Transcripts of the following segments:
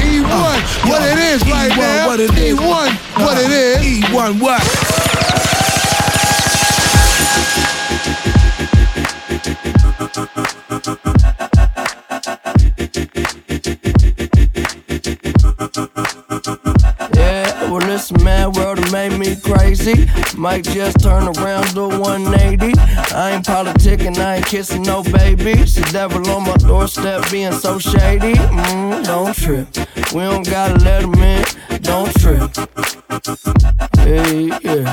E1, uh, what it is E1, right now. What it is. E1, uh, what it is. E1, what? Crazy. Might just turn around to 180. I ain't politicking, I ain't kissing no babies. The devil on my doorstep being so shady. Mm, don't trip. We don't gotta let him in. Don't trip. Hey, yeah.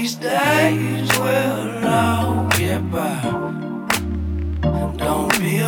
These days we'll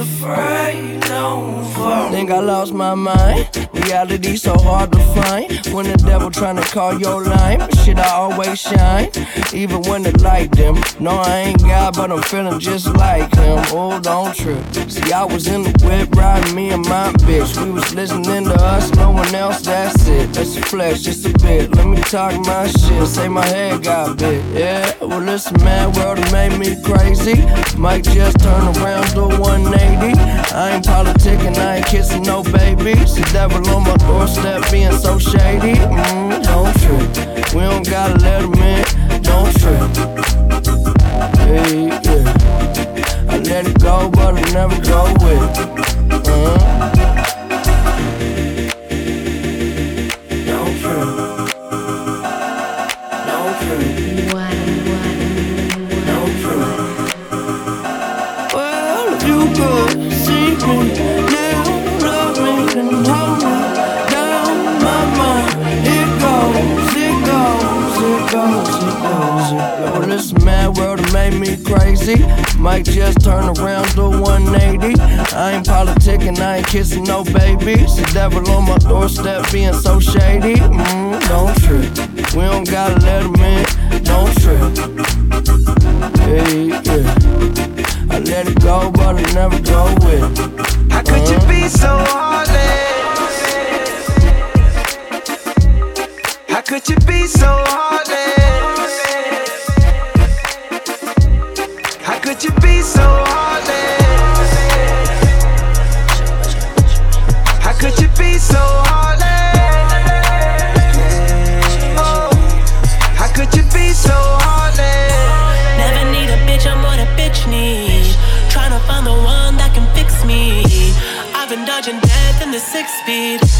afraid, don't fall. Think I lost my mind. Reality so hard to find. When the devil tryna call your line, shit, I always shine. Even when the light dim. No, I ain't God, but I'm feeling just like him. Oh, don't trip. See, I was in the whip riding me and my bitch. We was listening to us, no one else, that's it. That's a flesh, just a bit. Let me talk my shit. Say my head got big. Yeah, well, listen, man, world made me crazy. Might just turn around a 180. I ain't politicking, I ain't kissing no babies. The devil on my doorstep being so shady. Mm, don't trip. We don't gotta let him in. Don't trip. Hey, yeah. I let it go, but I never go with. Uh-huh. Might just turn around to 180. I ain't politicking, I ain't kissing no babies. The devil on my doorstep being so shady. Mm, don't trip. We don't gotta let him in. Don't trip. Hey, yeah. I let it go, but I never go with it. How could you be so heartless? How could you be so heartless? How could you be so heartless?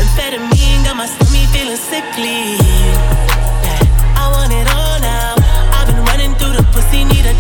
Amphetamine got my stomach feeling sickly. I want it all now. I've been running through the pussy, need a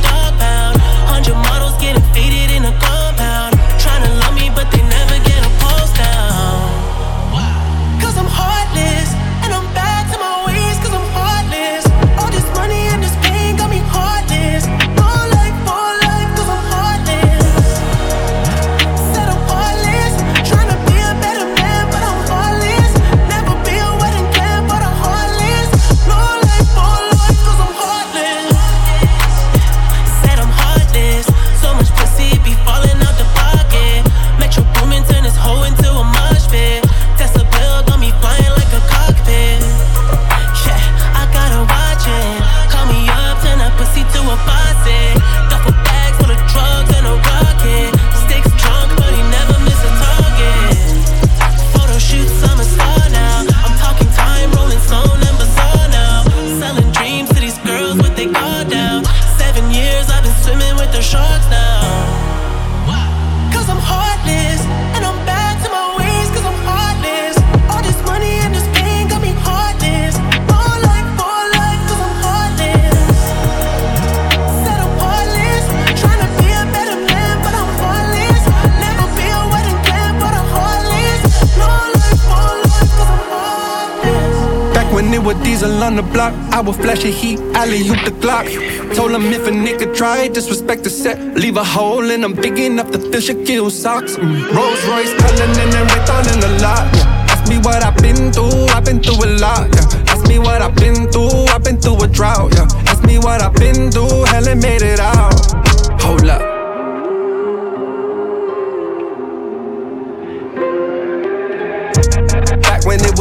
I will flash heat, alley hoop the Glock. Told him if a nigga try disrespect the set. Leave a hole and I'm big enough to fill Shaquille socks. Mm. Rolls Royce, Cullen, and then Raython in the lot. Yeah. Ask me what I've been through, I've been through a lot. Yeah. Ask me what I've been through, I've been through a drought. Yeah. Ask me what I've been through, hell and made it out.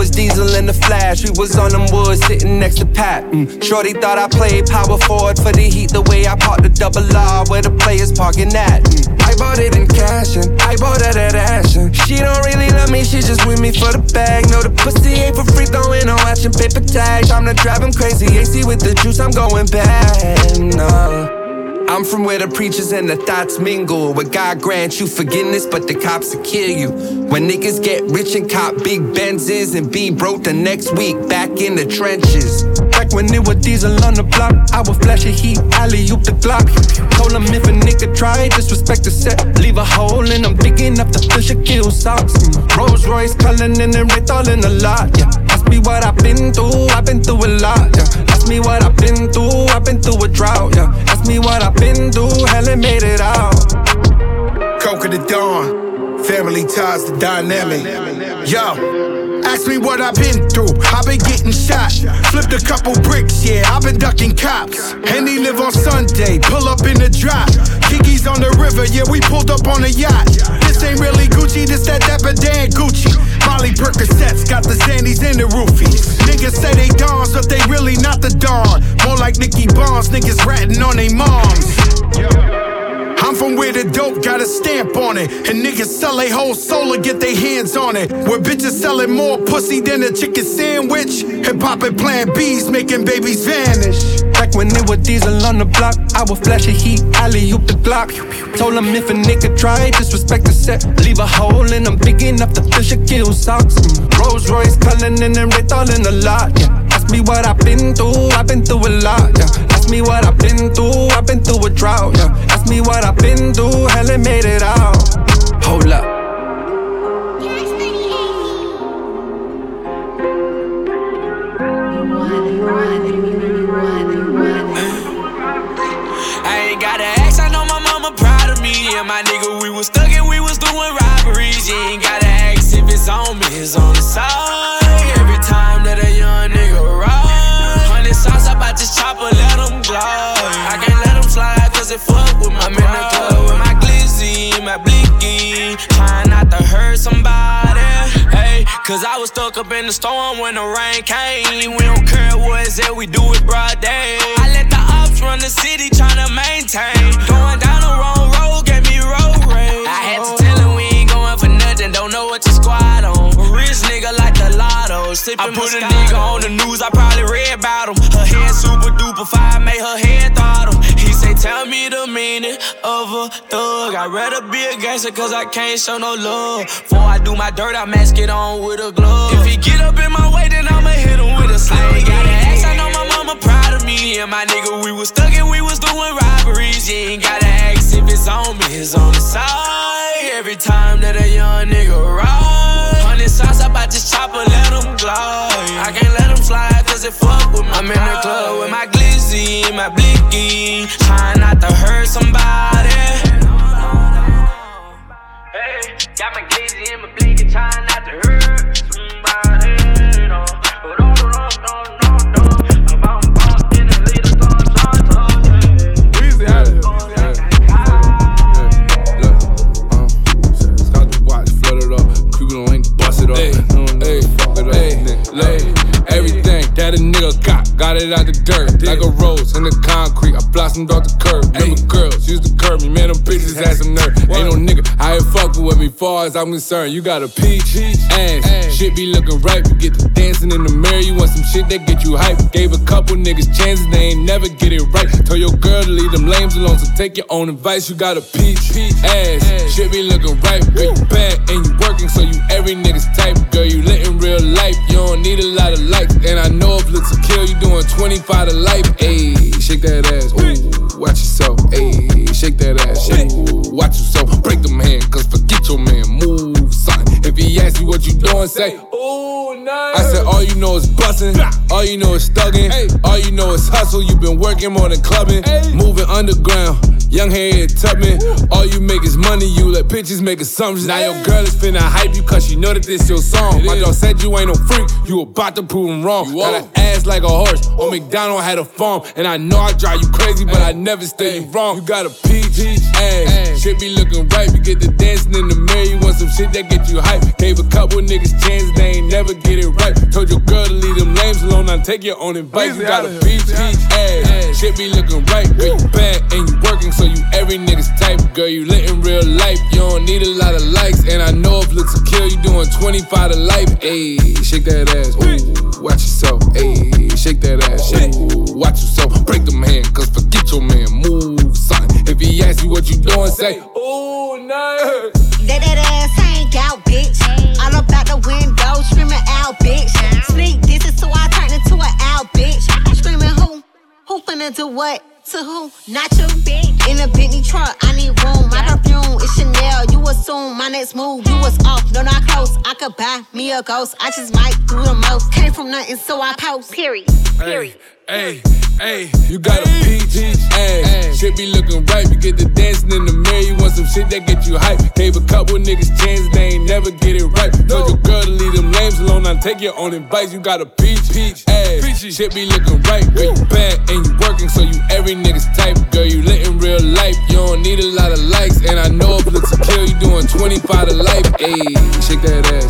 Was Diesel in the Flash, we was on them woods sitting next to Pat. Mm. Shorty thought I played power forward for the heat, the way I parked the double R where the players parking at. Mm. I bought it in cash and I bought it at Ashton. She don't really love me, she just with me for the bag. No, the pussy ain't for free, throwing no action paper tag. I'm to drive him crazy, AC with the juice, I'm going back. No. I'm from where the preachers and the thoughts mingle. Where God grants you forgiveness, but the cops will kill you. When niggas get rich and cop big Benzes and be broke the next week, back in the trenches. Back when it was diesel on the block, I would flash a heat, alley oop the Glock. Told him if a nigga try, disrespect the set, leave a hole in him big enough to fish kill socks. Rolls Royce, Cullen and in the lot, yeah. Ask me what I've been through, I've been through a lot, yeah. Ask me what I've been through, I've been through a drought, yeah. Ask me what I've been through, hell, made it out. Coke of the dawn, family ties, the dynamic. Yo, ask me what I've been through. I've been getting shot, flipped a couple bricks, yeah. I've been ducking cops. And live on Sunday, pull up in the drop. Kiki's on the river, yeah, we pulled up on a yacht. This ain't really Gucci, this that Dapper Dan Gucci. Molly Percocets got the Xannies in the on it. And niggas sell a whole soul to get their hands on it. Where bitches selling more pussy than a chicken sandwich. Hip hop and plan B's making babies vanish. Back when it was diesel on the block, I would flash a heat, alley oop the block. Told him if a nigga try, disrespect the set, leave a hole in him big enough to fish a kill socks. Rolls Royce, Cullen and Wraith all in the lot. Yeah. Ask me what I've been through, I've been through a lot. Yeah. Me what I've been through, I've been through a drought. Yeah. Ask me what I've been through, hell, it made it out. Hold up. I ain't gotta ask, I know my mama proud of me. And my nigga, we was stuck and we was doing robberies. You ain't gotta ask if it's on me, it's on the side. Slide, fuck with my I'm in the club with my glizzy, my blicky. Trying not to hurt somebody. Hey, cause I was stuck up in the storm when the rain came. We don't care what at, we do it broad day. I let the ops run the city, tryna maintain. Going down the wrong road, get me road rage. I had to tell him we ain't going for nothing, don't know what to squad on. Rich nigga like the lotto, sippin' I put a nigga on the news, I probably read about him. Her head super duper fire, made her head throttle. He say, tell me the meaning of a thug. I'd rather be a gangster cause I can't show no love. Before I do my dirt, I mask it on with a glove. If he get up in my way, then I'ma hit him with a slug. Ain't gotta ask, I know my mama proud of me. And my nigga, we was stuck and we was doing robberies. You ain't gotta ask if it's on me, it's on the side. Every time that a young nigga ride, hundred sauce up out this chopper, let him glide. I can't let him slide cause it fuck with my I'm in the club with my glizzy, my blicky. Trying not to hurt somebody. Hey, got my glizzy and my blicky, trying not to hurt somebody. No, no, no, no, no, got, it out the dirt. Like a rose in the concrete, I blossomed off the curb. Remember girls used to curb me, man, them bitches had some nerve. Ain't no nigga I ain't fucking with me, far as I'm concerned. You got a peach, ass, shit be looking right. You get to dancing in the mirror, you want some shit that get you hype. Gave a couple niggas chances, they ain't never get it right. Told your girl to leave them lames alone, so take your own advice. You got a peach, ass, shit be looking right. Girl, you bad and you working, so you every nigga's type. Girl, you lit in real life, you don't need a lot of likes. And I know if looks will kill, you doing 25 to life. Ayy, shake that ass, ooh, watch yourself. Ayy, shake that ass, shake, ooh, watch yourself. Break them hands, cause forget your man, move, son. If he asks you what you doing, say, ooh, nice. I said, all you know is bustin', all you know is thuggin', all you know is hustle. You been working more than clubbing, moving underground. Young Harriet Tubman, all you make is money, you let bitches make assumptions. Now your girl is finna hype you cause she know that this your song. My dog said you ain't no freak, you about to prove him wrong. Got an ass like a horse, on McDonald had a farm. And I know I drive you crazy, but I never steer you wrong. You got a peach ass, shit be looking right. You get the dancing in the mirror, you want some shit that get you hype. Gave a couple niggas chances, they ain't never get it right. Told your girl to leave them lames alone, now take your own advice. You got a peach ass, shit be looking right. Girl, you bad and you working, so you every nigga's type. Girl, you lit in real life, you don't need a lot of likes. And I know if looks will kill, you doing 25 to life. Ayy, shake that ass, ooh, watch yourself. Ayy, shake that ass, ooh, watch yourself. Break them hands, cause forget your man, move, son. If he asks you what you doing, say, ooh, what? To who? Not you, bitch. In a Bentley truck, I need room. My perfume is Chanel. You assume my next move. You was off, no, not close. I could buy me a ghost. I just might do the most. Came from nothing, so I post. Period. Period. Hey, hey, hey, you got a peach ass. Shit be looking right. You get the dancing in the mirror. You want some shit that get you hype. Gave a couple niggas chances, they ain't never get it right. Told your girl to leave them names alone. Now take your own advice. You got a peach, peach ass. Shit be looking right. Girl, you bad and you working, so you every nigga's type. Girl, you lit in real life. You don't need a lot of likes. And I know if looks will kill, you doing 25 to life. Ayy, shake that ass.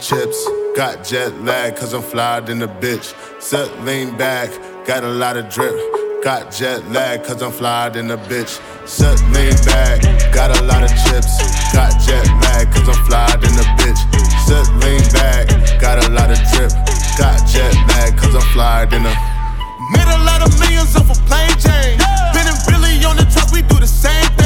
Chips. Got jet lag, cause I'm flyed in the bitch. Set, lean back, got a lot of drip. Got jet lag, cause I'm flyed in the bitch. Set, lean back, got a lot of chips. Got jet lag, cause I'm flyed in the bitch. Set, lean back, got a lot of drip. Got jet lag, cause I'm flyed in the. Made a lot of millions off a plane change. Been and Billy on the truck, we do the same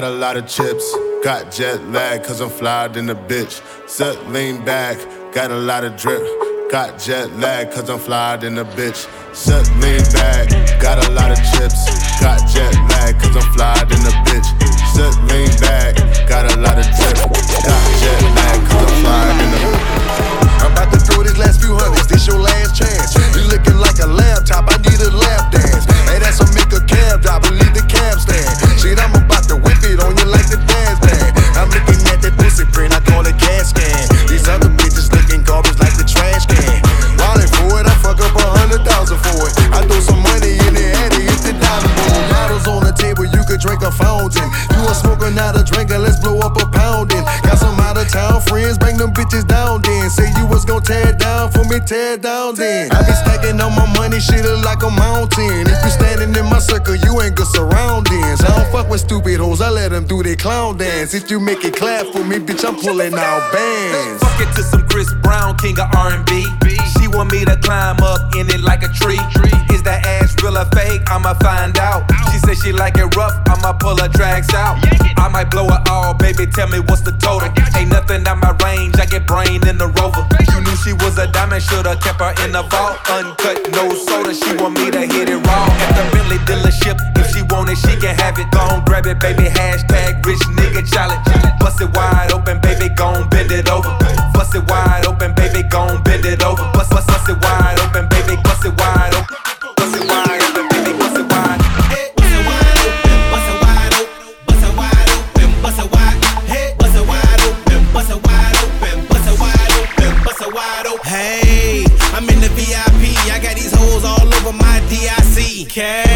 got a lot of chips. Got jet lag, cause I'm flyed in the bitch. Set, lean back, got a lot of drip. Got jet lag, cause I'm flyed in the bitch. Set, lean back, got a lot of chips. Got jet lag, cause I'm flyed in the bitch. Set, lean back, got a lot of drip. Got jet lag, cause I'm flyed in the bitch. I'm about to throw these last few hundreds, this your last chance. You looking like a laptop, I need a lap dance. Hey, that's a make a cab drive, leave the cab stand. Shit, I'm me, tear down then. I be stacking on my money, shit look like a mountain. If you standing in my circle, you ain't good surroundings. I don't fuck with stupid hoes, I let them do their clown dance. If you make it clap for me, bitch, I'm pulling out bands. Fuck it to some Chris Brown, king of R&B. She want me to climb up in it like a tree. Is that ass real or fake? I'ma find out. She said she like it rough, I'ma pull her drags out. I might blow it all, baby, tell me what's the total. Ain't nothing out my range, I get brain in the rover. You knew she was a diamond, should've kept her in the vault. Uncut, no soda, she want me to hit it raw. At the Bentley dealership, if she want it, she can have it. Gon' grab it, baby, hashtag rich nigga challenge. Bust it wide open, baby, gon' bend it over. Bust it wide open, baby, gon' bend it over. Bust, bust, bust it wide open, baby, bust it wide open. Hey, I'm in the VIP. I got these hoes all over my DIC. Okay,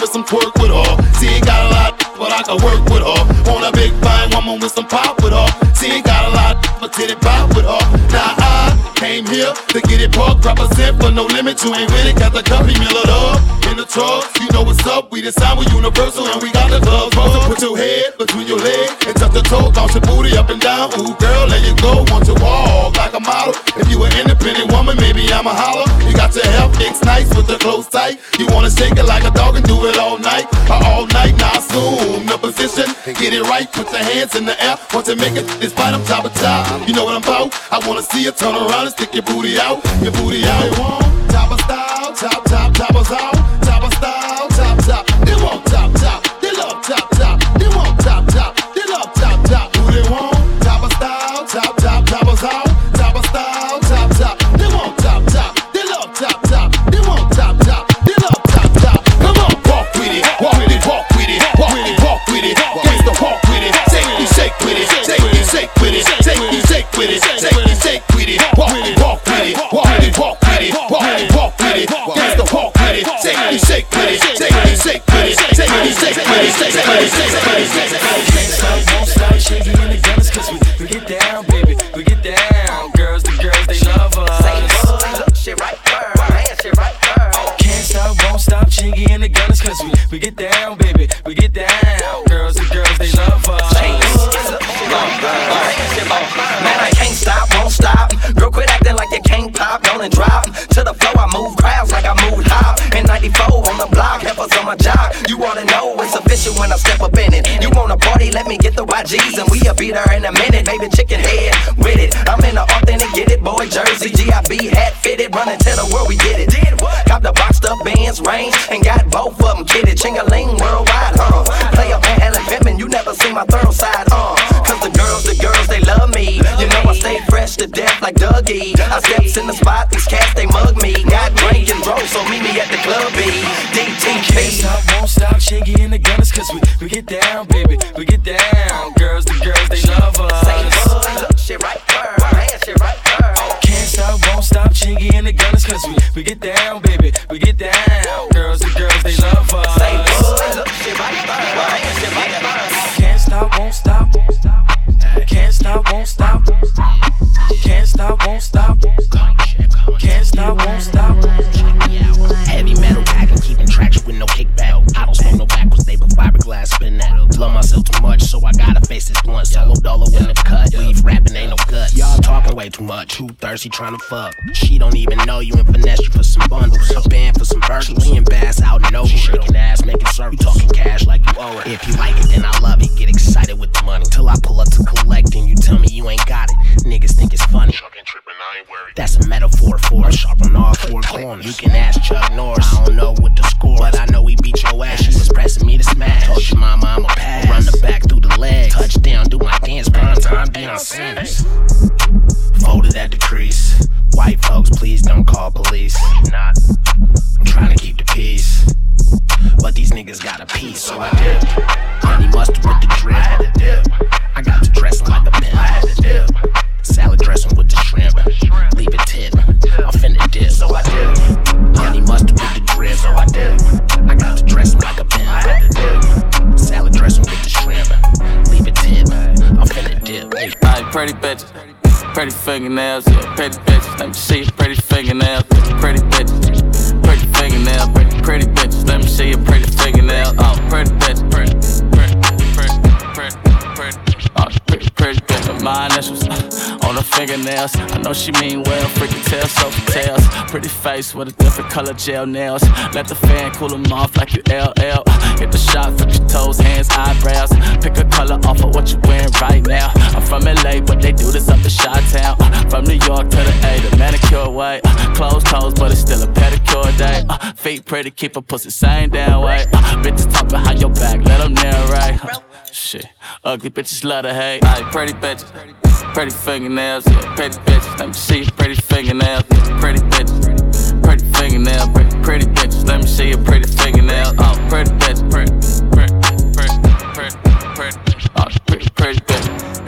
with some twerk with her. She ain't got a lot, but I can work with her. Want a big, fine woman with some pop with her. She ain't got a lot, but titty pop with her. Now I came here to get it parked, represent for no limit. You ain't with it, got the company mill it up in the truck. You know what's up, we decide we universal and we got the gloves. Supposed put your head between your legs and touch the toe, bounce your booty up and down. Ooh, girl, there you go. Want to walk like a model. If you an independent woman, maybe I'm a holler. You got your health fixed nice with the clothes tight. You wanna shake it like a Get it right, put your hands in the air. Want to make it fight, I'm top of top. You know what I'm about? I wanna see you turn around and stick your booty out. Your booty out. Top of style, top, top. Top of spot, these cats, they mug me. Got drink and drove, so meet me at the club B. DTP. Can't stop, won't stop, Chingy and the gunners, cause we, we get down, baby, we get down. Girls, the girls, they love us. Say what? Look, shit right there. Man, shit right there. Can't stop, won't stop, Chingy and the gunners, cause we, we get down, baby, we get down. Girls, the girls, they love us. Say what? Look, shit right there. Man, shit right there. Can't stop, won't stop. Can't stop, won't stop. Can't stop, won't stop. Much, so I gotta face this blunt. Solo dollar when the cut. Leave rapping ain't no gut. Y'all talking way too much. Too thirsty trying to fuck. She don't even know you and finesse you for some bundles. A band for some burgers. We and bass out in Oval. Shaking ass, making circles. You Talking cash like you owe it. If you like it, then I love it. Get excited with the money. Till I pull up to collect and you tell me you ain't got it. Niggas think it's funny. That's a metaphor for a sharp on all four corners. You can ask Chuck Norris. I don't know what the score, but I know he beat your ass. She was pressing me to. Told your mama I'm a pass. Run the back through the legs. Touchdown, do my dance. Prime time, Deion Sanders. Folded at the crease. White folks, please don't call police. Not, I'm trying to keep the peace. But these niggas got a piece, so I dip. Honey mustard with the drip. I had to dip. I got to dress like a pimp. I had to dip. Salad dressing with the shrimp. Pretty bitches. Pretty fingernails, yeah, pretty bitches. Let me see your pretty fingernails, pretty bitches. Pretty fingernails, pretty, pretty bitches. Let me see your pretty fingernails. Oh, pretty bitch, pretty, pretty, pretty, pretty, pretty. Oh, pretty, pretty bitch. My initials on her fingernails. I know she mean well, freaking tail, so for tails. Pretty face with a different color gel nails. Let the fan cool them off like you LL. Hit the shot, flip your toes, hands, eyebrows. Pick a color off of what you wearing right now. I'm from LA, but they do this up in Chi Town. From New York to the A, the manicure way. Closed toes, but it's still a pedicure day. Uh, feet pretty, keep a pussy same damn way. Uh, bitches talk behind your back, let them narrate. Shit, ugly bitches love to hate. Aight, pretty bitches. Pretty fingernails, yeah, pretty bitches. Let me see your pretty fingernails, yeah, pretty bitches. Pretty fingernails, pretty, pretty bitches. Let me see your pretty fingernails. Oh, pretty bitch, pretty, pretty, pretty, pretty, pretty.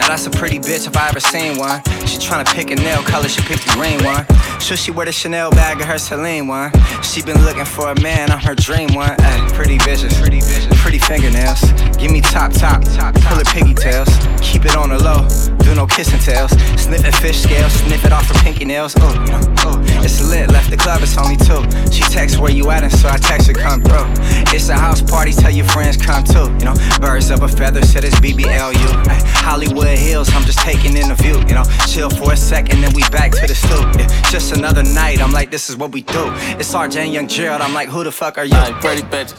Now that's a pretty bitch if I ever seen one. She tryna pick a nail color, she picked the green one. Should she wear the Chanel bag or her Celine one? She been looking for a man, I'm her dream one. Ay, pretty bitches, pretty bitches, pretty fingernails. Give me top, top, top, pull her piggy tails. Keep it on the low, do no kissing tails. Sniffing fish scales, sniff it off her pinky nails. Oh, you know, oh, it's lit, left the club, it's only two. She texts where you at, and so I text her come through. It's a house party, tell your friends come too. You know, birds of a feather, said it's BBLU. Ay, Hollywood Hills, I'm just taking in the view. You know, chill for a second, then we back to the stoop. Yeah, just another night, I'm like, this is what we do. It's RJ and Young Gerald, I'm like, who the fuck are you? Aight, pretty bitches.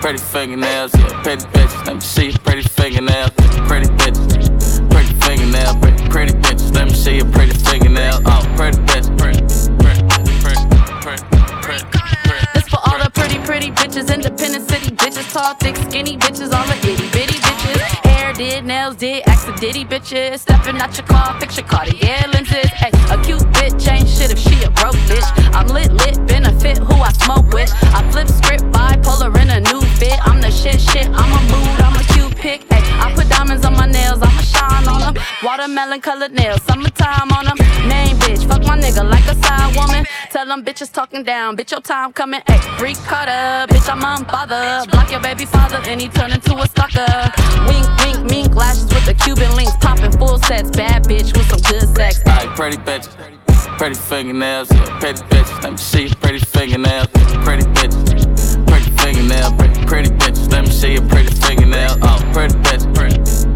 Pretty fingernails, yeah, pretty bitches. Let me see your pretty fingernails, pretty bitches. Pretty fingernails, pretty, pretty bitches. Let me see your pretty fingernails. Oh, pretty bitch, pretty. This for all the pretty, pretty bitches, independent city bitches, tall, thick, skinny bitches, all the itty bitches. Nails did, ditty bitches. Stepping out your car, picture Cartier lenses. Hey, a cute bitch ain't shit if she a broke bitch. I'm lit, lit, benefit who I smoke with. I flip script, bipolar in a new fit. I'm the shit, shit, I'm a mood, Watermelon colored nails, summertime on them. Name bitch, fuck my nigga like a side woman. Tell them bitches talking down, bitch, your time coming. Hey, freak cutter, bitch, I'm unbothered. Block your baby father, and he turn into a stalker. Wink, wink, mink, lashes with the Cuban links. Popping full sets, bad bitch with some good sex. Aight, pretty bitches. Pretty fingernails, yeah, pretty bitches. Let me see your pretty fingernails, pretty bitches. Pretty fingernail. Pretty, pretty bitches, let me see your pretty fingernail. Oh, pretty bitch, pretty.